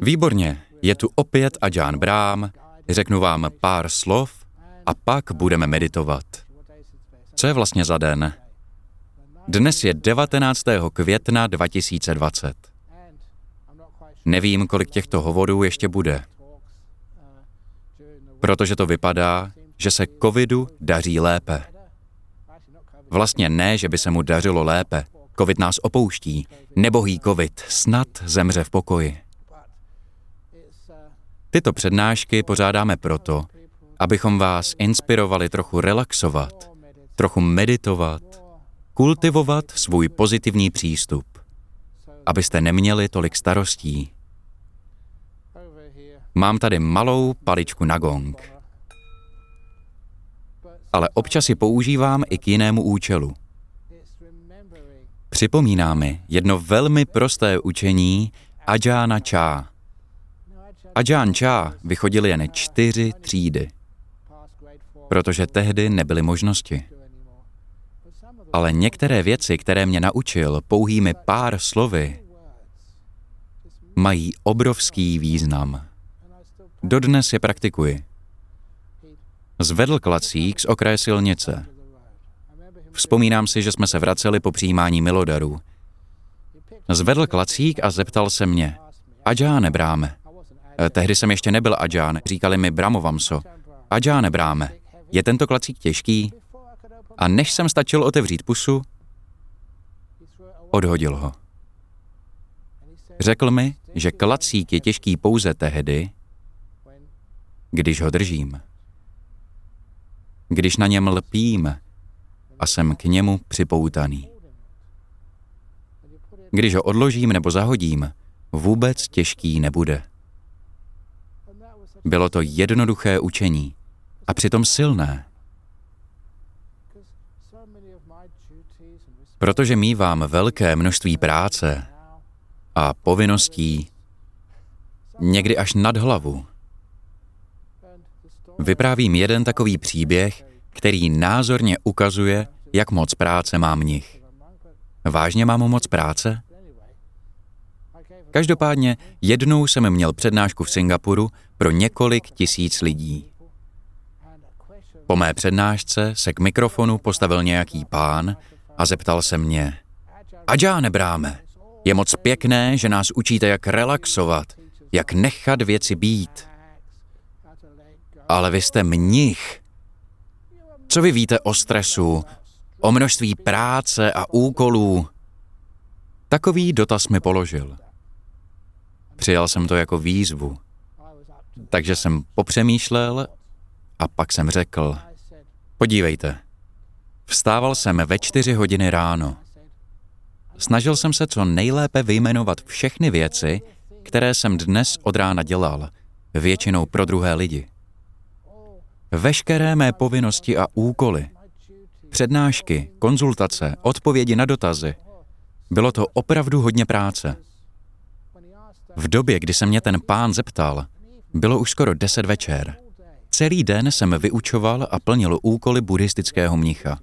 Výborně, je tu opět Ajahn Brám, řeknu vám pár slov a pak budeme meditovat. Co je vlastně za den? Dnes je 19. května 2020. Nevím, kolik těchto hovorů ještě bude, protože to vypadá, že se covidu daří lépe. Vlastně ne, že by se mu dařilo lépe. Covid nás opouští. Nebohý covid snad zemře v pokoji. Tyto přednášky pořádáme proto, abychom vás inspirovali trochu relaxovat, trochu meditovat, kultivovat svůj pozitivní přístup, abyste neměli tolik starostí. Mám tady malou paličku na gong, ale občas ji používám i k jinému účelu. Připomíná mi jedno velmi prosté učení Ajana Cha. Ajan Cha vychodil jen čtyři třídy, protože tehdy nebyly možnosti. Ale některé věci, které mě naučil pouhými pár slovy, mají obrovský význam. Dodnes je praktikuji. Zvedl klacík z okraje silnice. Vzpomínám si, že jsme se vraceli po přijímání milodarů. Zvedl klacík a zeptal se mě, Adžáne bráme. Eh, tehdy jsem ještě nebyl Adžán, říkali mi Bramovamso. Adžáne bráme, je tento klacík těžký? A než jsem stačil otevřít pusu, odhodil ho. Řekl mi, že klacík je těžký pouze tehdy, když ho držím. Když na něm lpím a jsem k němu připoutaný. Když ho odložím nebo zahodím, vůbec těžký nebude. Bylo to jednoduché učení a přitom silné. Protože mývám velké množství práce a povinností, někdy až nad hlavu. Vyprávím jeden takový příběh, který názorně ukazuje, jak moc práce má mnich. Vážně mám moc práce? Každopádně jednou jsem měl přednášku v Singapuru pro několik tisíc lidí. Po mé přednášce se k mikrofonu postavil nějaký pán a zeptal se mě, Adžá nebráme, je moc pěkné, že nás učíte, jak relaxovat, jak nechat věci být. Ale vy jste mnich. Co vy víte o stresu, o množství práce a úkolů? Takový dotaz mi položil. Přijal jsem to jako výzvu. Takže jsem popřemýšlel a pak jsem řekl, podívejte, vstával jsem ve čtyři hodiny ráno. Snažil jsem se co nejlépe vyjmenovat všechny věci, které jsem dnes od rána dělal, většinou pro druhé lidi. Veškeré mé povinnosti a úkoly, přednášky, konzultace, odpovědi na dotazy, bylo to opravdu hodně práce. V době, kdy se mě ten pán zeptal, bylo už skoro deset večer. Celý den jsem vyučoval a plnil úkoly buddhistického mnicha.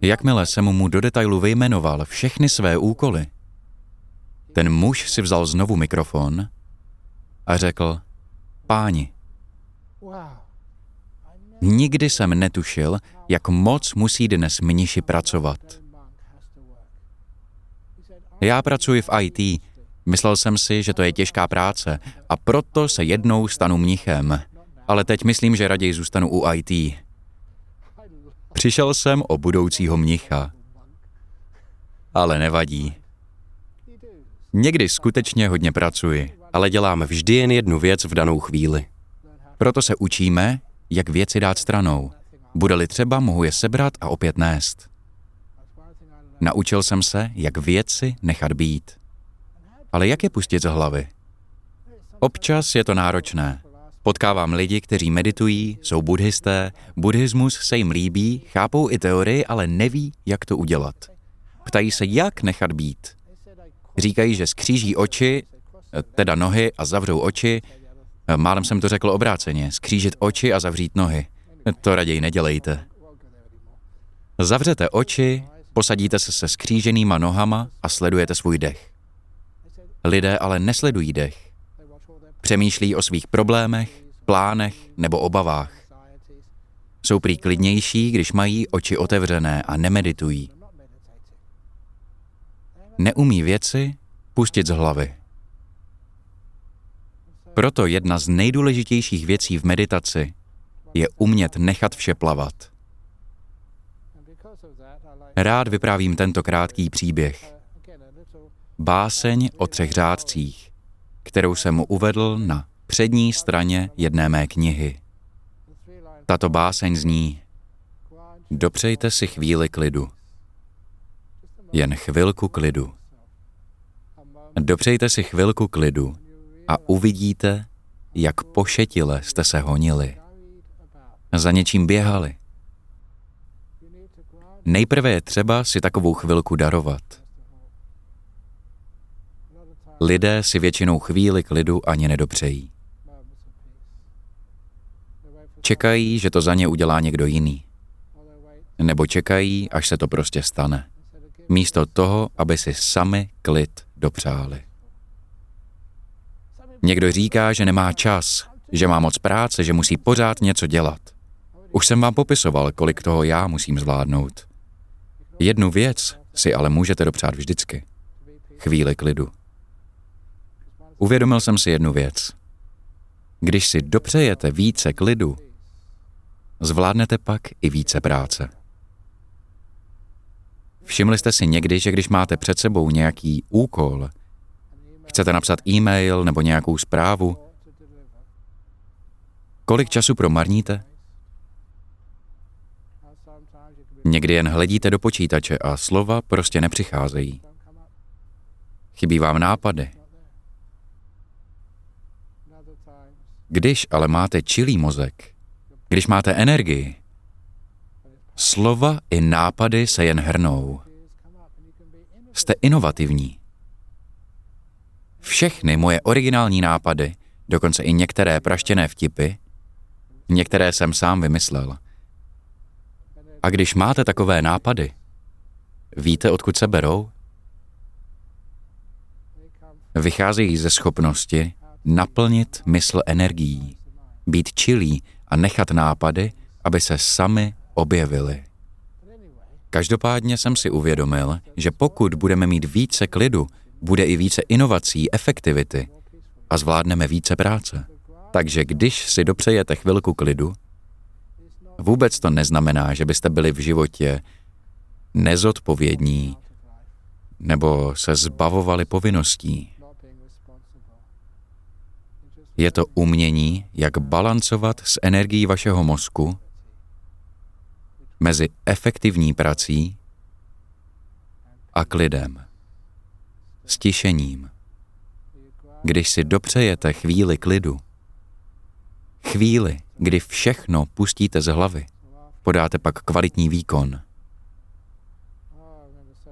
Jakmile jsem mu do detailu vyjmenoval všechny své úkoly, ten muž si vzal znovu mikrofon a řekl, páni, nikdy jsem netušil, jak moc musí dnes mniši pracovat. Já pracuji v IT, myslel jsem si, že to je těžká práce a proto se jednou stanu mnichem, ale teď myslím, že raději zůstanu u IT. Přišel jsem o budoucího mnicha. Ale nevadí. Někdy skutečně hodně pracuji, ale dělám vždy jen jednu věc v danou chvíli. Proto se učíme, jak věci dát stranou. Bude-li třeba, mohu je sebrat a opět nést. Naučil jsem se, jak věci nechat být. Ale jak je pustit z hlavy? Občas je to náročné. Potkávám lidi, kteří meditují, jsou buddhisté, buddhismus se jim líbí, chápou i teorii, ale neví, jak to udělat. Ptají se, jak nechat být. Říkají, že skříží oči, teda nohy a zavřou oči. Málem jsem to řekl obráceně, skřížit oči a zavřít nohy. To raději nedělejte. Zavřete oči Posadíte se se skříženýma nohama a sledujete svůj dech. Lidé ale nesledují dech. Přemýšlí o svých problémech, plánech nebo obavách. Jsou prý klidnější, když mají oči otevřené a nemeditují. Neumí věci pustit z hlavy. Proto jedna z nejdůležitějších věcí v meditaci je umět nechat vše plavat. Rád vyprávím tento krátký příběh. Báseň o třech řádcích, kterou jsem mu uvedl na přední straně jedné mé knihy. Tato báseň zní Dopřejte si chvíli klidu. Jen chvilku klidu. Dopřejte si chvilku klidu a uvidíte, jak pošetile jste se honili. Za něčím běhali. Nejprve je třeba si takovou chvilku darovat. Lidé si většinou chvíli klidu ani nedopřejí. Čekají, že to za ně udělá někdo jiný. Nebo čekají, až se to prostě stane. Místo toho, aby si sami klid dopřáli. Někdo říká, že nemá čas, že má moc práce, že musí pořád něco dělat. Už jsem vám popisoval, kolik toho já musím zvládnout. Jednu věc si ale můžete dopřát vždycky. Chvíli klidu. Uvědomil jsem si jednu věc. Když si dopřejete více klidu, zvládnete pak i více práce. Všimli jste si někdy, že když máte před sebou nějaký úkol, chcete napsat e-mail nebo nějakou zprávu, kolik času promarníte? Někdy jen hledíte do počítače a slova prostě nepřicházejí. Chybí vám nápady. Když ale máte čilý mozek, když máte energii, slova i nápady se jen hrnou. Jste inovativní. Všechny moje originální nápady, dokonce i některé praštěné vtipy, některé jsem sám vymyslel. A když máte takové nápady, víte, odkud se berou? Vycházejí ze schopnosti naplnit mysl energií, být čilý a nechat nápady, aby se sami objevily. Každopádně jsem si uvědomil, že pokud budeme mít více klidu, bude i více inovací, efektivity a zvládneme více práce. Takže když si dopřejete chvilku klidu, vůbec to neznamená, že byste byli v životě nezodpovědní nebo se zbavovali povinností. Je to umění, jak balancovat s energií vašeho mozku mezi efektivní prací a klidem, stišením. Když si dopřejete chvíli klidu, chvíli, kdy všechno pustíte z hlavy, podáte pak kvalitní výkon.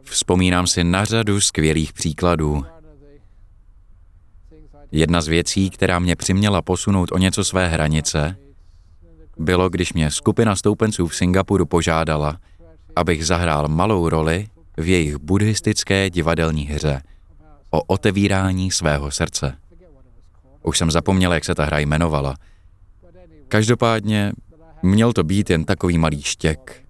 Vzpomínám si na řadu skvělých příkladů, Jedna z věcí, která mě přiměla posunout o něco své hranice, bylo, když mě skupina stoupenců v Singapuru požádala, abych zahrál malou roli v jejich buddhistické divadelní hře o otevírání svého srdce. Už jsem zapomněl, jak se ta hra jmenovala. Každopádně měl to být jen takový malý štěk.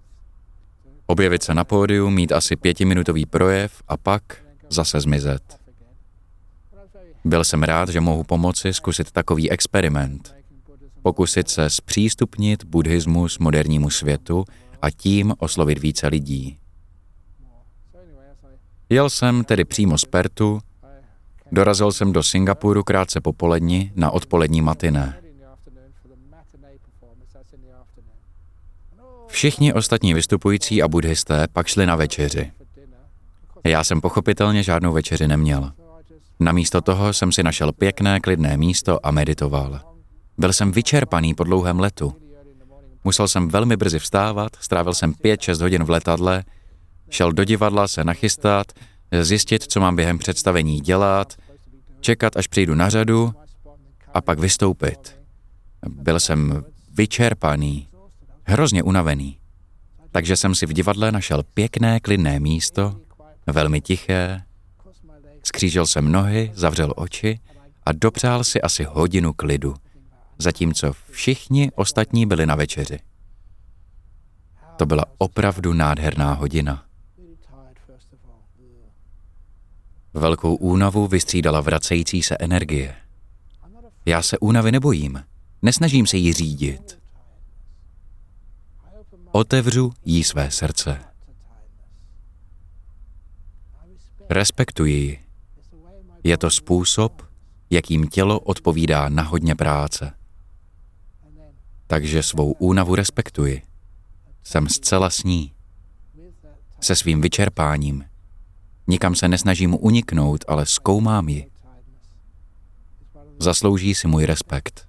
Objevit se na pódiu, mít asi pětiminutový projev a pak zase zmizet. Byl jsem rád, že mohu pomoci zkusit takový experiment. Pokusit se zpřístupnit buddhismus modernímu světu a tím oslovit více lidí. Jel jsem tedy přímo z Pertu, dorazil jsem do Singapuru krátce po poledni na odpolední matiné. Všichni ostatní vystupující a buddhisté pak šli na večeři. Já jsem pochopitelně žádnou večeři neměl. Namísto toho jsem si našel pěkné, klidné místo a meditoval. Byl jsem vyčerpaný po dlouhém letu. Musel jsem velmi brzy vstávat, strávil jsem 5-6 hodin v letadle, šel do divadla se nachystat, zjistit, co mám během představení dělat, čekat, až přijdu na řadu a pak vystoupit. Byl jsem vyčerpaný, hrozně unavený. Takže jsem si v divadle našel pěkné, klidné místo, velmi tiché, skřížil jsem nohy, zavřel oči a dopřál si asi hodinu klidu, zatímco všichni ostatní byli na večeři. To byla opravdu nádherná hodina. Velkou únavu vystřídala vracející se energie. Já se únavy nebojím, nesnažím se jí řídit. Otevřu jí své srdce. Respektuji ji. Je to způsob, jakým tělo odpovídá na hodně práce. Takže svou únavu respektuji. Jsem zcela s ní. Se svým vyčerpáním. Nikam se nesnažím uniknout, ale zkoumám ji. Zaslouží si můj respekt.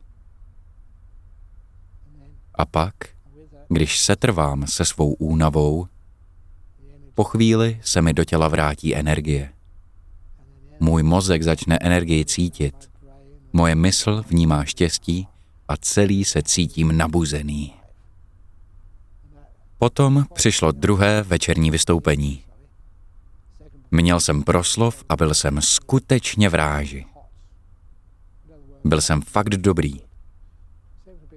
A pak, když setrvám se svou únavou, po chvíli se mi do těla vrátí energie. Můj mozek začne energii cítit. Moje mysl vnímá štěstí a celý se cítím nabuzený. Potom přišlo druhé večerní vystoupení. Měl jsem proslov a byl jsem skutečně v ráži. Byl jsem fakt dobrý.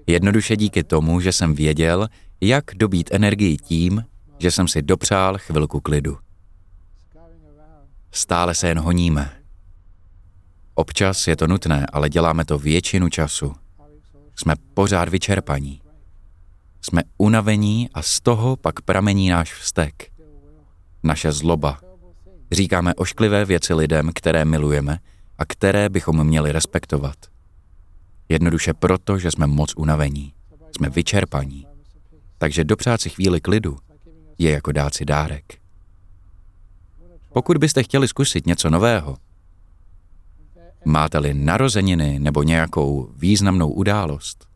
Jednoduše díky tomu, že jsem věděl, jak dobít energii tím, že jsem si dopřál chvilku klidu. Stále se jen honíme. Občas je to nutné, ale děláme to většinu času. Jsme pořád vyčerpaní. Jsme unavení a z toho pak pramení náš vztek. Naše zloba. Říkáme ošklivé věci lidem, které milujeme a které bychom měli respektovat. Jednoduše proto, že jsme moc unavení. Jsme vyčerpaní. Takže dopřát si chvíli klidu je jako dát si dárek. Pokud byste chtěli zkusit něco nového, máte-li narozeniny nebo nějakou významnou událost,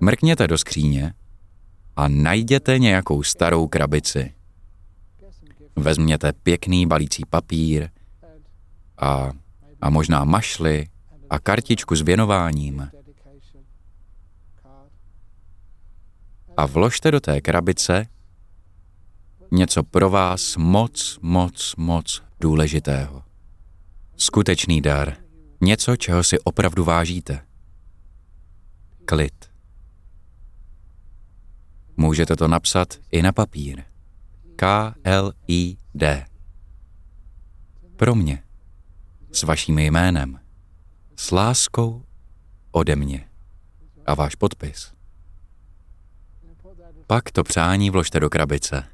mrkněte do skříně a najděte nějakou starou krabici. Vezměte pěkný balící papír a, a možná mašly a kartičku s věnováním a vložte do té krabice něco pro vás moc, moc, moc důležitého. Skutečný dar. Něco, čeho si opravdu vážíte. Klid. Můžete to napsat i na papír. K-L-I-D. Pro mě. S vaším jménem. S láskou ode mě. A váš podpis. Pak to přání vložte do krabice.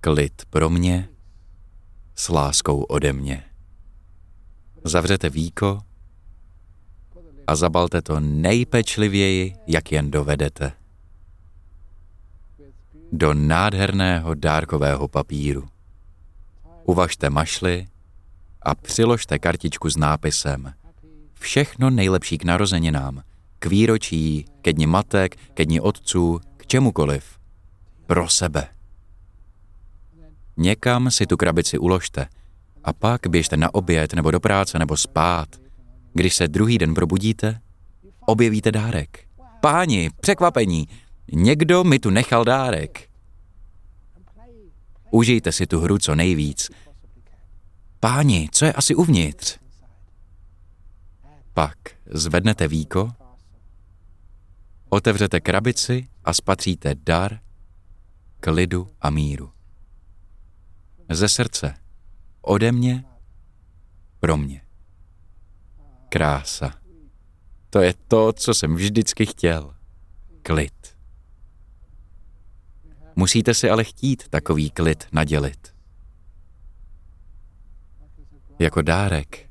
Klid pro mě, s láskou ode mě. Zavřete víko a zabalte to nejpečlivěji, jak jen dovedete. Do nádherného dárkového papíru. Uvažte mašly a přiložte kartičku s nápisem Všechno nejlepší k narozeninám, k výročí, ke dni matek, ke dni otců, čemukoliv. Pro sebe. Někam si tu krabici uložte a pak běžte na oběd nebo do práce nebo spát. Když se druhý den probudíte, objevíte dárek. Páni, překvapení, někdo mi tu nechal dárek. Užijte si tu hru co nejvíc. Páni, co je asi uvnitř? Pak zvednete víko Otevřete krabici a spatříte dar, klidu a míru. Ze srdce, ode mě, pro mě. Krása. To je to, co jsem vždycky chtěl. Klid. Musíte si ale chtít takový klid nadělit. Jako dárek.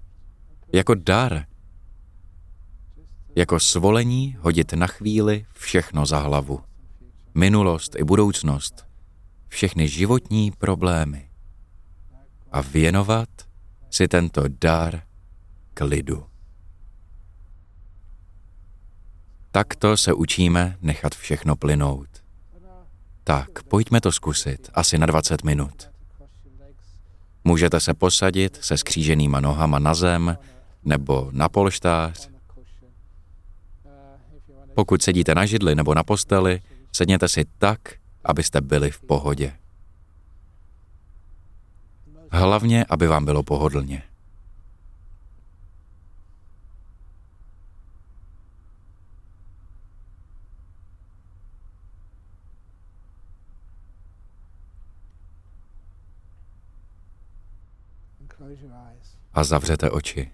Jako dar jako svolení hodit na chvíli všechno za hlavu. Minulost i budoucnost, všechny životní problémy. A věnovat si tento dar klidu. Takto se učíme nechat všechno plynout. Tak, pojďme to zkusit, asi na 20 minut. Můžete se posadit se skříženýma nohama na zem nebo na polštář Pokud sedíte na židli nebo na posteli, sedněte si tak, abyste byli v pohodě. Hlavně, aby vám bylo pohodlně. A zavřete oči.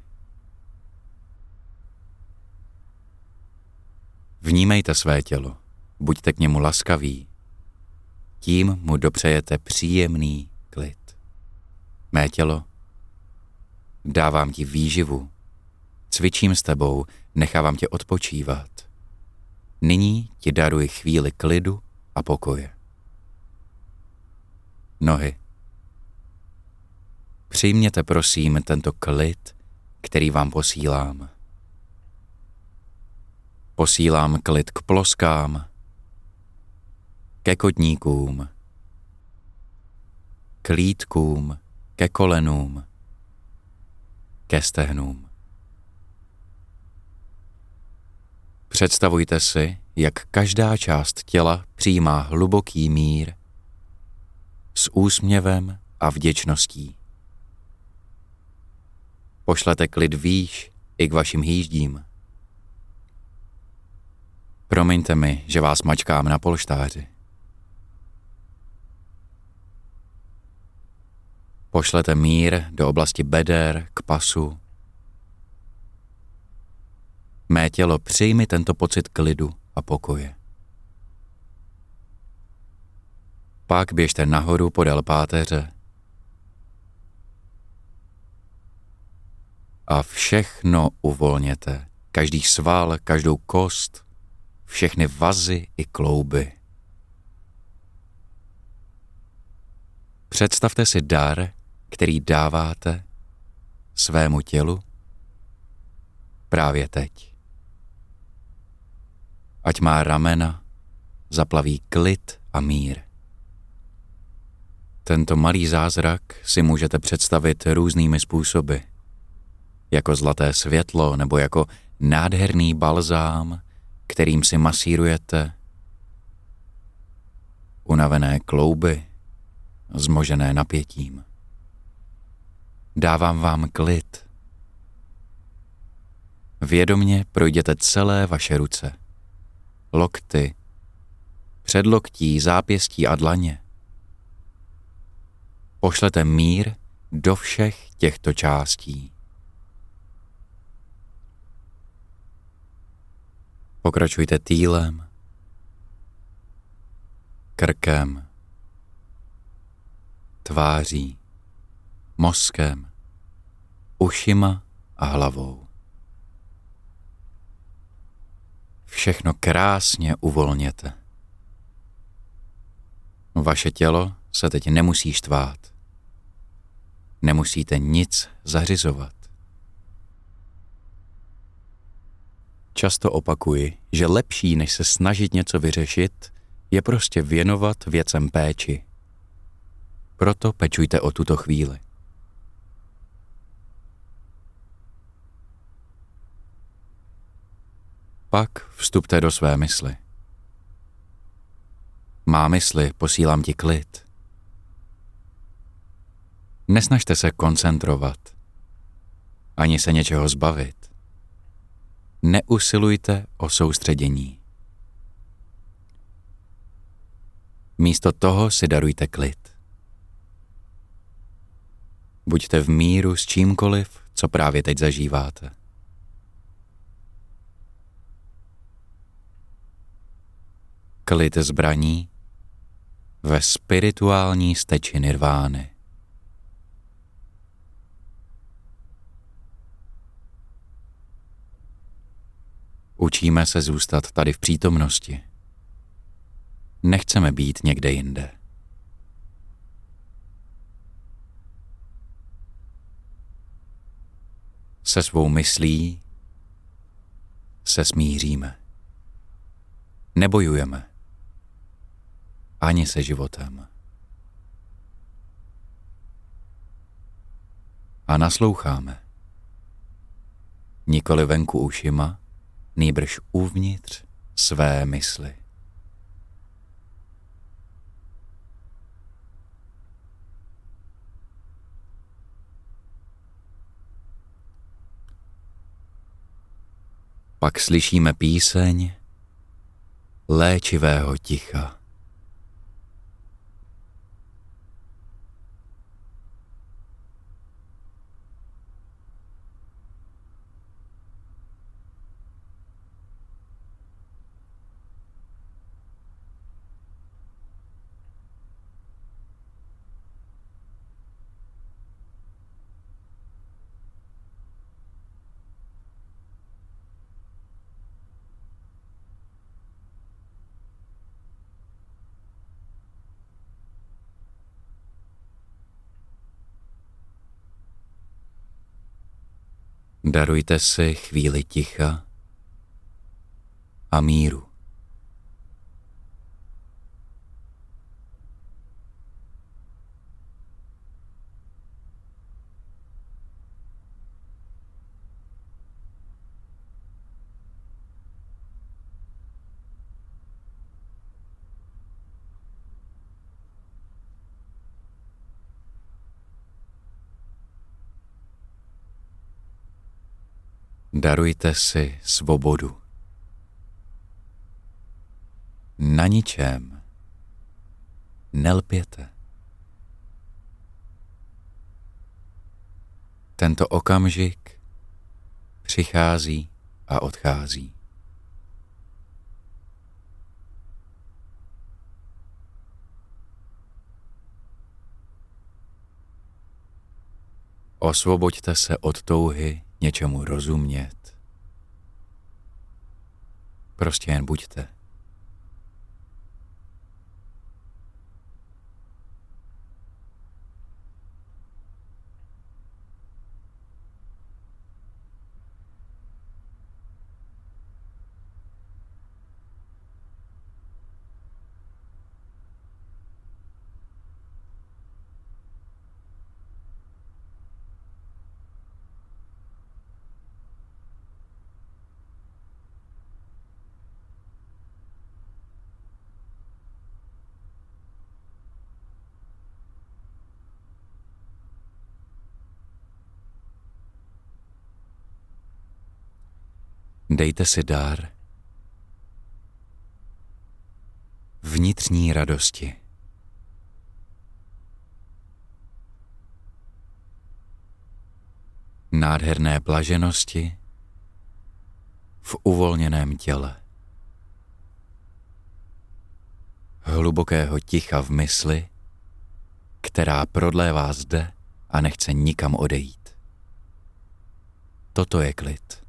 Vnímejte své tělo, buďte k němu laskaví. Tím mu dopřejete příjemný klid. Mé tělo, dávám ti výživu, cvičím s tebou, nechávám tě odpočívat. Nyní ti daruji chvíli klidu a pokoje. Nohy. Přijměte prosím tento klid, který vám posílám. Posílám klid k ploskám, ke kotníkům, k lítkům, ke kolenům, ke stehnům. Představujte si, jak každá část těla přijímá hluboký mír s úsměvem a vděčností. Pošlete klid výš i k vašim hýždím. Promiňte mi, že vás mačkám na polštáři. Pošlete mír do oblasti beder, k pasu. Mé tělo přijmi tento pocit klidu a pokoje. Pak běžte nahoru podél páteře a všechno uvolněte. Každý sval, každou kost, všechny vazy i klouby. Představte si dar, který dáváte svému tělu právě teď. Ať má ramena, zaplaví klid a mír. Tento malý zázrak si můžete představit různými způsoby, jako zlaté světlo nebo jako nádherný balzám, kterým si masírujete unavené klouby, zmožené napětím. Dávám vám klid. Vědomně projděte celé vaše ruce, lokty, předloktí, zápěstí a dlaně. Pošlete mír do všech těchto částí. Pokračujte týlem, krkem, tváří, mozkem, ušima a hlavou. Všechno krásně uvolněte. Vaše tělo se teď nemusí štvát. Nemusíte nic zařizovat. Často opakuji, že lepší, než se snažit něco vyřešit, je prostě věnovat věcem péči. Proto pečujte o tuto chvíli. Pak vstupte do své mysli. Má mysli, posílám ti klid. Nesnažte se koncentrovat, ani se něčeho zbavit. Neusilujte o soustředění. Místo toho si darujte klid. Buďte v míru s čímkoliv, co právě teď zažíváte. klid zbraní ve spirituální steči nirvány. Učíme se zůstat tady v přítomnosti. Nechceme být někde jinde. Se svou myslí se smíříme. Nebojujeme ani se životem. A nasloucháme. Nikoli venku ušima, nýbrž uvnitř své mysli. Pak slyšíme píseň léčivého ticha. Darujte si chvíli ticha a míru. Darujte si svobodu. Na ničem nelpěte. Tento okamžik přichází a odchází. Osvoboďte se od touhy něčemu rozumět. Prostě jen buďte. Dejte si dár vnitřní radosti. Nádherné blaženosti v uvolněném těle. Hlubokého ticha v mysli, která prodlévá zde a nechce nikam odejít. Toto je klid.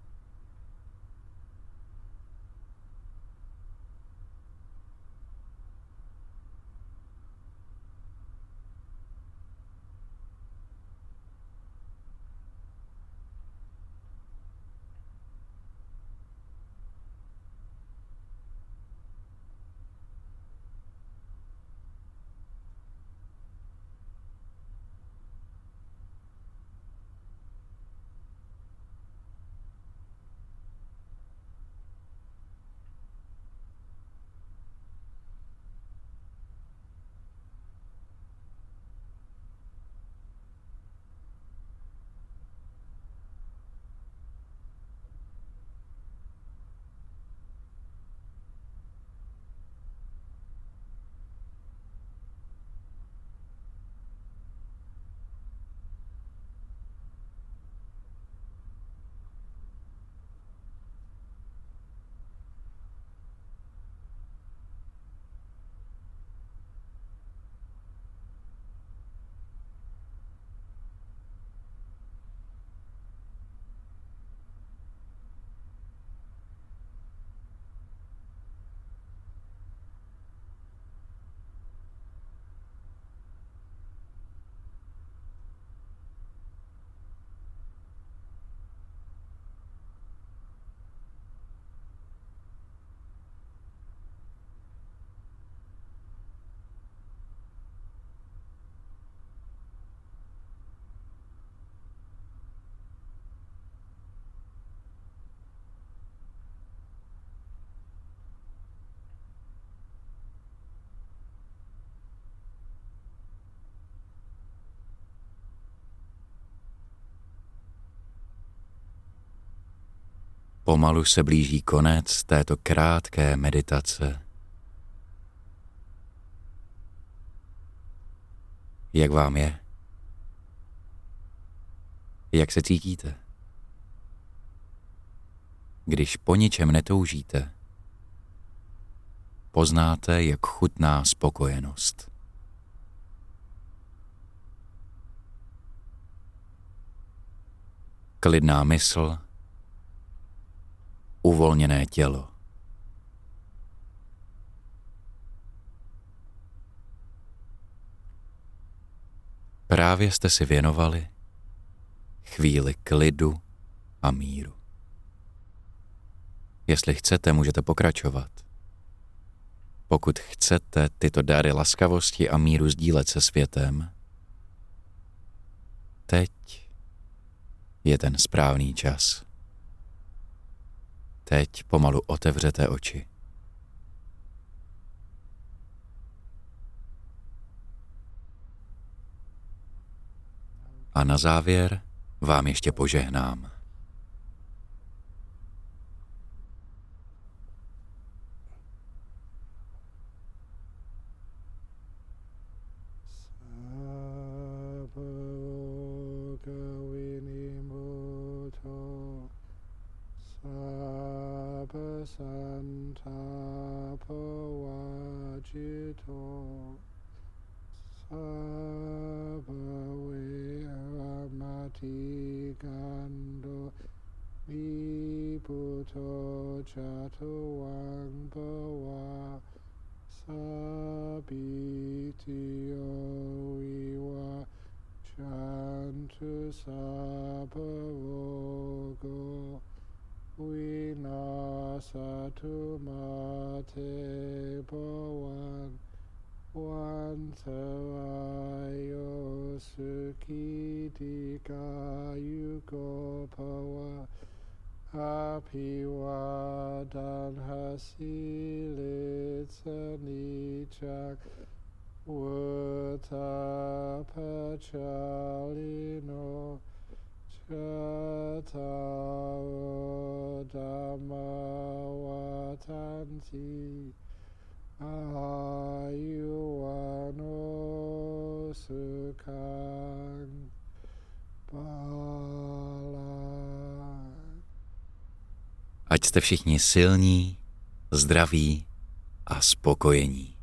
Pomalu se blíží konec této krátké meditace. Jak vám je? Jak se cítíte? Když po ničem netoužíte, poznáte, jak chutná spokojenost. Klidná mysl, uvolněné tělo. Právě jste si věnovali chvíli klidu a míru. Jestli chcete, můžete pokračovat. Pokud chcete tyto dary laskavosti a míru sdílet se světem, teď je ten správný čas. Teď pomalu otevřete oči. A na závěr vám ještě požehnám. Santapavajito Sabhavi Amati Gando Viputo chato Bhava Sabitiyo Viva Chantu Sabhavogo Vinasatu mate bhavan vantavayo sukitika yukopava apivadan hasilitsanichak vata pachalino vata Ať jste všichni silní, zdraví a spokojení.